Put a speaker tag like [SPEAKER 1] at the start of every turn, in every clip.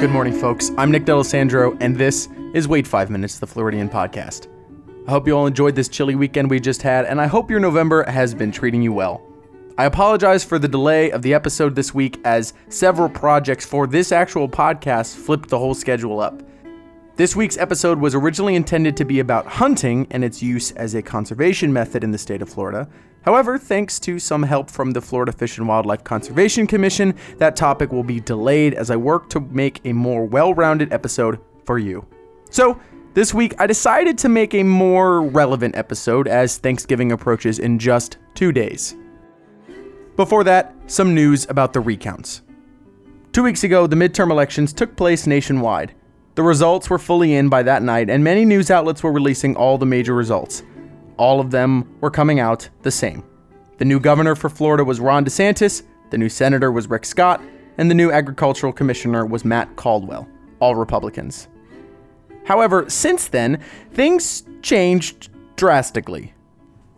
[SPEAKER 1] Good morning, folks. I'm Nick D'Alessandro, and this is Wait 5 Minutes, the Floridian podcast. I hope you all enjoyed this chilly weekend we just had, and I hope your November has been treating you well. I apologize for the delay of the episode this week as several projects for this actual podcast flipped the whole schedule up. This week's episode was originally intended to be about hunting and its use as a conservation method in the state of Florida. However, thanks to some help from the Florida Fish and Wildlife Conservation Commission, that topic will be delayed as I work to make a more well rounded episode for you. So, this week I decided to make a more relevant episode as Thanksgiving approaches in just two days. Before that, some news about the recounts. Two weeks ago, the midterm elections took place nationwide. The results were fully in by that night, and many news outlets were releasing all the major results. All of them were coming out the same. The new governor for Florida was Ron DeSantis, the new senator was Rick Scott, and the new agricultural commissioner was Matt Caldwell, all Republicans. However, since then, things changed drastically.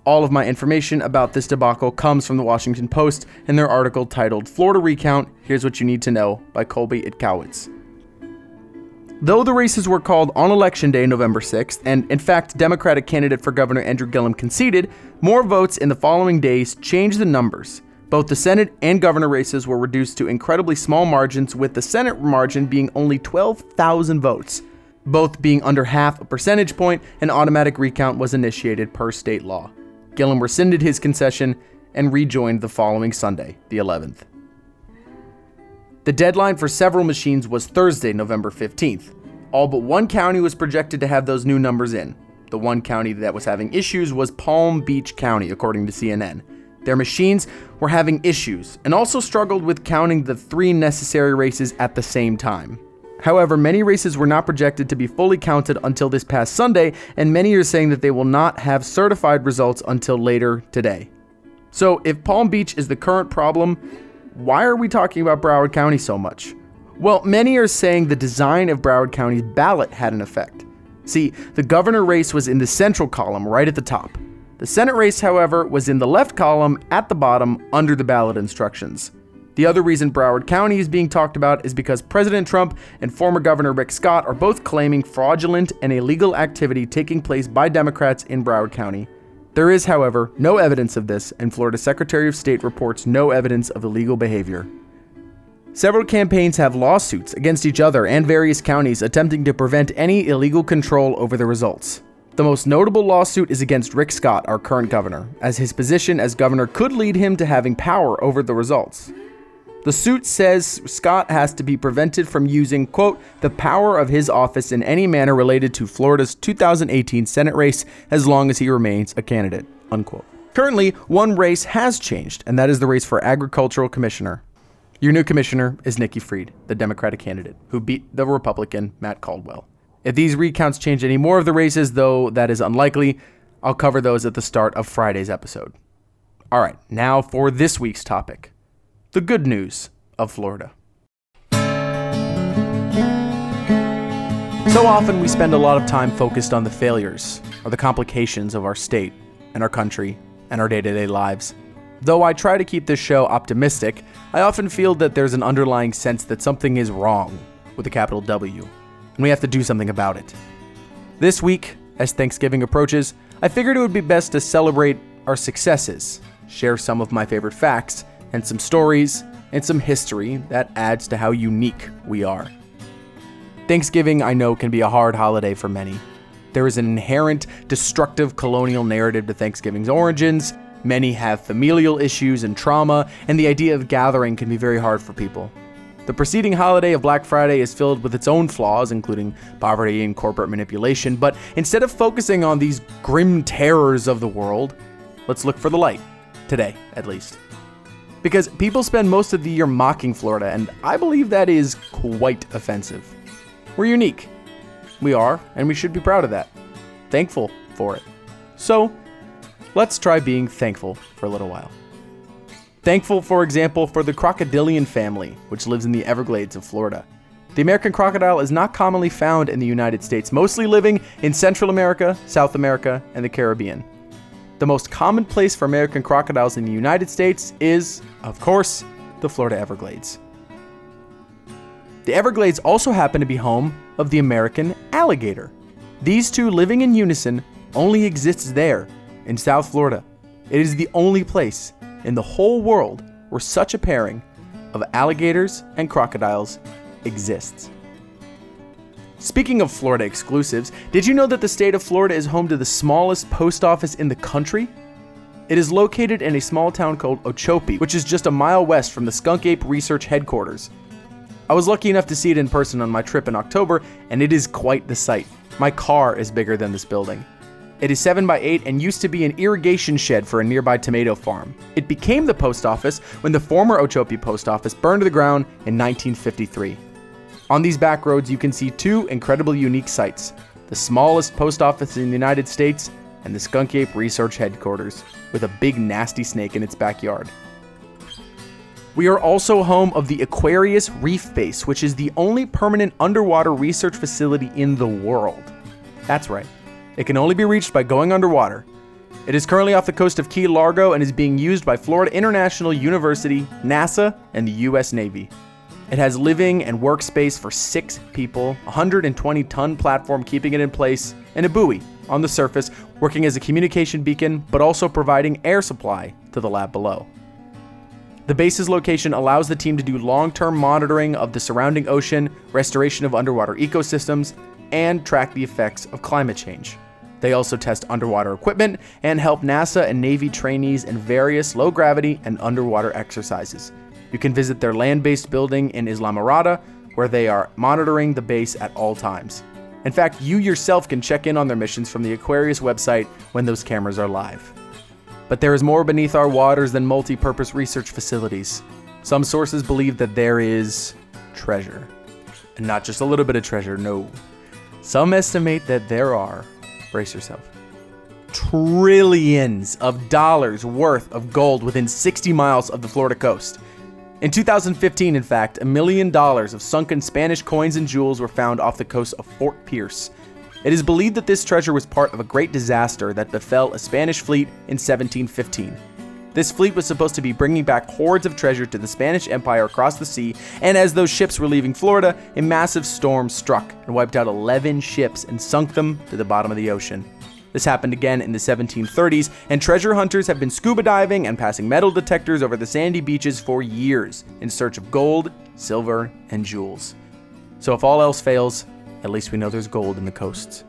[SPEAKER 1] All of my information about this debacle comes from the Washington Post and their article titled Florida Recount Here's What You Need to Know by Colby Itkowitz. Though the races were called on Election Day, November 6th, and in fact, Democratic candidate for Governor Andrew Gillum conceded, more votes in the following days changed the numbers. Both the Senate and governor races were reduced to incredibly small margins, with the Senate margin being only 12,000 votes. Both being under half a percentage point, an automatic recount was initiated per state law. Gillum rescinded his concession and rejoined the following Sunday, the 11th. The deadline for several machines was Thursday, November 15th. All but one county was projected to have those new numbers in. The one county that was having issues was Palm Beach County, according to CNN. Their machines were having issues and also struggled with counting the three necessary races at the same time. However, many races were not projected to be fully counted until this past Sunday, and many are saying that they will not have certified results until later today. So, if Palm Beach is the current problem, why are we talking about Broward County so much? Well, many are saying the design of Broward County's ballot had an effect. See, the governor race was in the central column right at the top. The Senate race, however, was in the left column at the bottom under the ballot instructions. The other reason Broward County is being talked about is because President Trump and former Governor Rick Scott are both claiming fraudulent and illegal activity taking place by Democrats in Broward County. There is, however, no evidence of this, and Florida Secretary of State reports no evidence of illegal behavior. Several campaigns have lawsuits against each other and various counties attempting to prevent any illegal control over the results. The most notable lawsuit is against Rick Scott, our current governor, as his position as governor could lead him to having power over the results. The suit says Scott has to be prevented from using, quote, the power of his office in any manner related to Florida's 2018 Senate race as long as he remains a candidate, unquote. Currently, one race has changed, and that is the race for agricultural commissioner. Your new commissioner is Nikki Fried, the Democratic candidate, who beat the Republican Matt Caldwell. If these recounts change any more of the races, though that is unlikely, I'll cover those at the start of Friday's episode. All right, now for this week's topic the good news of Florida. So often we spend a lot of time focused on the failures or the complications of our state and our country and our day to day lives. Though I try to keep this show optimistic, I often feel that there's an underlying sense that something is wrong with a capital W, and we have to do something about it. This week, as Thanksgiving approaches, I figured it would be best to celebrate our successes, share some of my favorite facts, and some stories and some history that adds to how unique we are. Thanksgiving, I know, can be a hard holiday for many. There is an inherent destructive colonial narrative to Thanksgiving's origins. Many have familial issues and trauma, and the idea of gathering can be very hard for people. The preceding holiday of Black Friday is filled with its own flaws, including poverty and corporate manipulation, but instead of focusing on these grim terrors of the world, let's look for the light. Today, at least. Because people spend most of the year mocking Florida, and I believe that is quite offensive. We're unique. We are, and we should be proud of that. Thankful for it. So, let's try being thankful for a little while. Thankful, for example, for the crocodilian family, which lives in the Everglades of Florida. The American crocodile is not commonly found in the United States, mostly living in Central America, South America, and the Caribbean. The most common place for American crocodiles in the United States is, of course, the Florida Everglades. The Everglades also happen to be home of the American alligator. These two living in unison only exists there in South Florida. It is the only place in the whole world where such a pairing of alligators and crocodiles exists. Speaking of Florida exclusives, did you know that the state of Florida is home to the smallest post office in the country? It is located in a small town called Ochopee, which is just a mile west from the Skunk Ape Research Headquarters. I was lucky enough to see it in person on my trip in October, and it is quite the sight. My car is bigger than this building. It is 7 by 8 and used to be an irrigation shed for a nearby tomato farm. It became the post office when the former Ochopee post office burned to the ground in 1953. On these back roads, you can see two incredibly unique sites the smallest post office in the United States and the Skunk Ape Research Headquarters, with a big nasty snake in its backyard. We are also home of the Aquarius Reef Base, which is the only permanent underwater research facility in the world. That's right, it can only be reached by going underwater. It is currently off the coast of Key Largo and is being used by Florida International University, NASA, and the US Navy. It has living and workspace for six people, 120 ton platform keeping it in place, and a buoy on the surface working as a communication beacon but also providing air supply to the lab below. The base's location allows the team to do long term monitoring of the surrounding ocean, restoration of underwater ecosystems, and track the effects of climate change. They also test underwater equipment and help NASA and Navy trainees in various low gravity and underwater exercises. You can visit their land based building in Islamorada, where they are monitoring the base at all times. In fact, you yourself can check in on their missions from the Aquarius website when those cameras are live. But there is more beneath our waters than multi purpose research facilities. Some sources believe that there is treasure. And not just a little bit of treasure, no. Some estimate that there are, brace yourself, trillions of dollars worth of gold within 60 miles of the Florida coast. In 2015, in fact, a million dollars of sunken Spanish coins and jewels were found off the coast of Fort Pierce. It is believed that this treasure was part of a great disaster that befell a Spanish fleet in 1715. This fleet was supposed to be bringing back hoards of treasure to the Spanish Empire across the sea, and as those ships were leaving Florida, a massive storm struck and wiped out 11 ships and sunk them to the bottom of the ocean. This happened again in the 1730s, and treasure hunters have been scuba diving and passing metal detectors over the sandy beaches for years in search of gold, silver, and jewels. So if all else fails, at least we know there's gold in the coasts.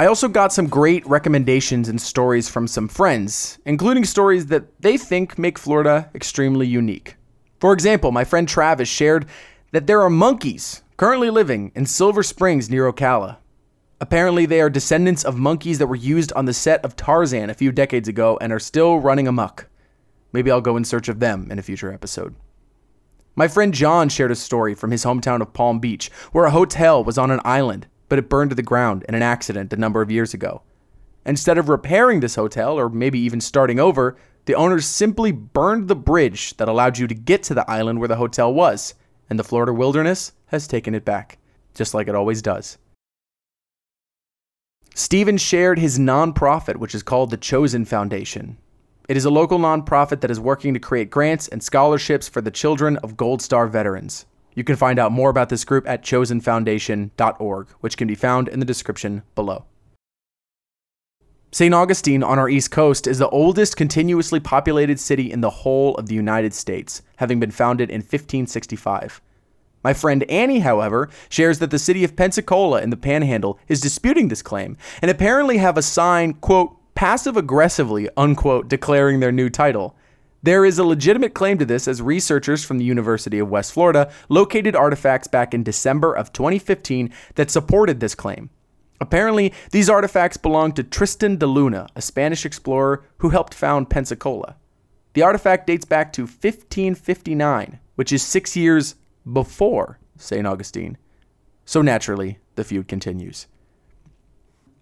[SPEAKER 1] I also got some great recommendations and stories from some friends, including stories that they think make Florida extremely unique. For example, my friend Travis shared that there are monkeys currently living in Silver Springs near Ocala. Apparently, they are descendants of monkeys that were used on the set of Tarzan a few decades ago and are still running amok. Maybe I'll go in search of them in a future episode. My friend John shared a story from his hometown of Palm Beach, where a hotel was on an island, but it burned to the ground in an accident a number of years ago. Instead of repairing this hotel, or maybe even starting over, the owners simply burned the bridge that allowed you to get to the island where the hotel was, and the Florida wilderness has taken it back, just like it always does. Steven shared his nonprofit, which is called the Chosen Foundation. It is a local nonprofit that is working to create grants and scholarships for the children of Gold Star veterans. You can find out more about this group at chosenfoundation.org, which can be found in the description below. St. Augustine on our East Coast is the oldest continuously populated city in the whole of the United States, having been founded in 1565. My friend Annie, however, shares that the city of Pensacola in the Panhandle is disputing this claim and apparently have a sign, quote, passive aggressively, unquote, declaring their new title. There is a legitimate claim to this as researchers from the University of West Florida located artifacts back in December of 2015 that supported this claim. Apparently, these artifacts belong to Tristan de Luna, a Spanish explorer who helped found Pensacola. The artifact dates back to 1559, which is six years before St. Augustine. So naturally, the feud continues.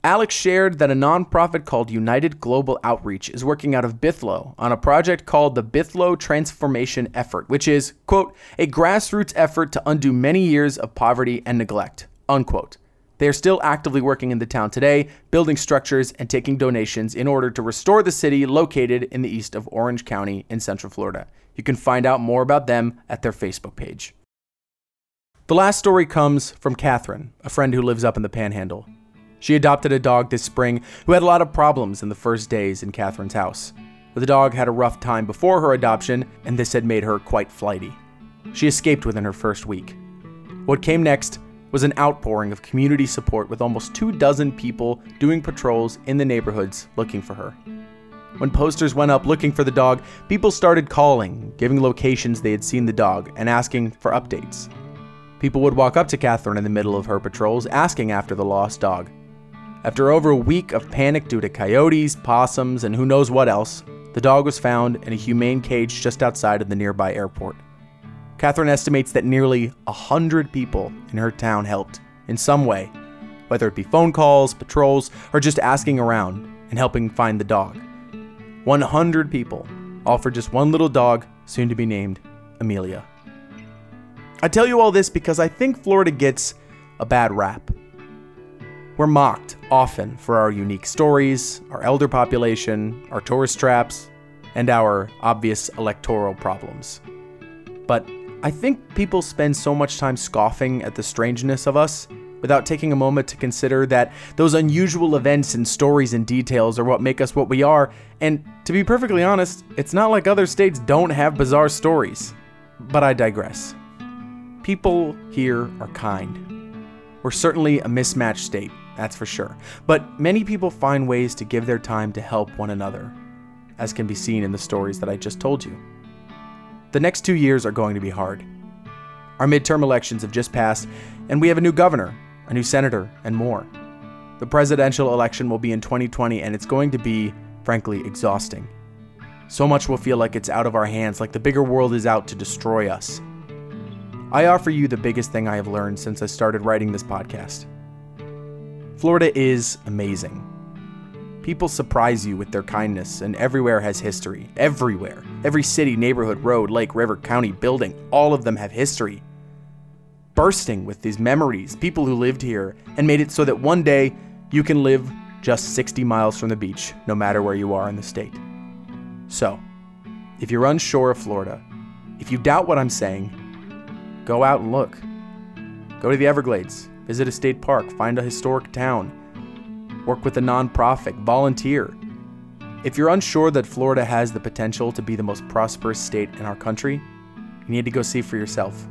[SPEAKER 1] Alex shared that a nonprofit called United Global Outreach is working out of Bithlo on a project called the Bithlo Transformation Effort, which is, quote, a grassroots effort to undo many years of poverty and neglect, unquote. They are still actively working in the town today, building structures and taking donations in order to restore the city located in the east of Orange County in Central Florida. You can find out more about them at their Facebook page. The last story comes from Catherine, a friend who lives up in the panhandle. She adopted a dog this spring who had a lot of problems in the first days in Catherine's house. The dog had a rough time before her adoption, and this had made her quite flighty. She escaped within her first week. What came next was an outpouring of community support with almost two dozen people doing patrols in the neighborhoods looking for her. When posters went up looking for the dog, people started calling, giving locations they had seen the dog, and asking for updates. People would walk up to Catherine in the middle of her patrols asking after the lost dog. After over a week of panic due to coyotes, possums, and who knows what else, the dog was found in a humane cage just outside of the nearby airport. Catherine estimates that nearly a hundred people in her town helped in some way, whether it be phone calls, patrols, or just asking around and helping find the dog. 100 people, all for just one little dog, soon to be named Amelia. I tell you all this because I think Florida gets a bad rap. We're mocked often for our unique stories, our elder population, our tourist traps, and our obvious electoral problems. But I think people spend so much time scoffing at the strangeness of us without taking a moment to consider that those unusual events and stories and details are what make us what we are. And to be perfectly honest, it's not like other states don't have bizarre stories. But I digress. People here are kind. We're certainly a mismatched state, that's for sure. But many people find ways to give their time to help one another, as can be seen in the stories that I just told you. The next two years are going to be hard. Our midterm elections have just passed, and we have a new governor a new senator, and more. The presidential election will be in 2020, and it's going to be, frankly, exhausting. So much will feel like it's out of our hands, like the bigger world is out to destroy us. I offer you the biggest thing I have learned since I started writing this podcast. Florida is amazing. People surprise you with their kindness, and everywhere has history. Everywhere. Every city, neighborhood, road, lake, river, county, building, all of them have history bursting with these memories, people who lived here, and made it so that one day you can live just 60 miles from the beach, no matter where you are in the state. So, if you're unsure of Florida, if you doubt what I'm saying, go out and look. Go to the Everglades, visit a state park, find a historic town, work with a nonprofit, volunteer. If you're unsure that Florida has the potential to be the most prosperous state in our country, you need to go see for yourself.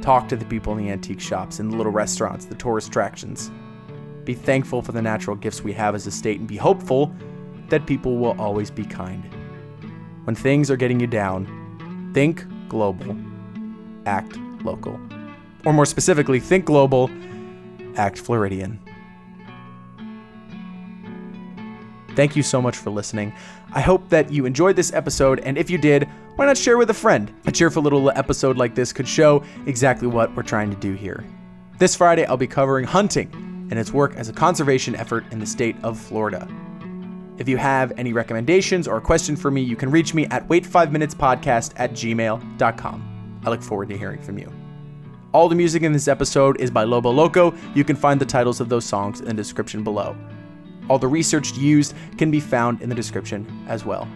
[SPEAKER 1] Talk to the people in the antique shops, in the little restaurants, the tourist attractions. Be thankful for the natural gifts we have as a state and be hopeful that people will always be kind. When things are getting you down, think global, act local. Or more specifically, think global, act Floridian. Thank you so much for listening. I hope that you enjoyed this episode, and if you did, why not share with a friend? A cheerful little episode like this could show exactly what we're trying to do here. This Friday, I'll be covering hunting and its work as a conservation effort in the state of Florida. If you have any recommendations or a question for me, you can reach me at wait5minutespodcast at gmail.com. I look forward to hearing from you. All the music in this episode is by Lobo Loco. You can find the titles of those songs in the description below. All the research used can be found in the description as well.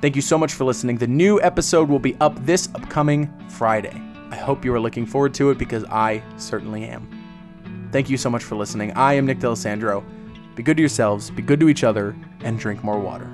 [SPEAKER 1] Thank you so much for listening. The new episode will be up this upcoming Friday. I hope you are looking forward to it because I certainly am. Thank you so much for listening. I am Nick D'Alessandro. Be good to yourselves, be good to each other, and drink more water.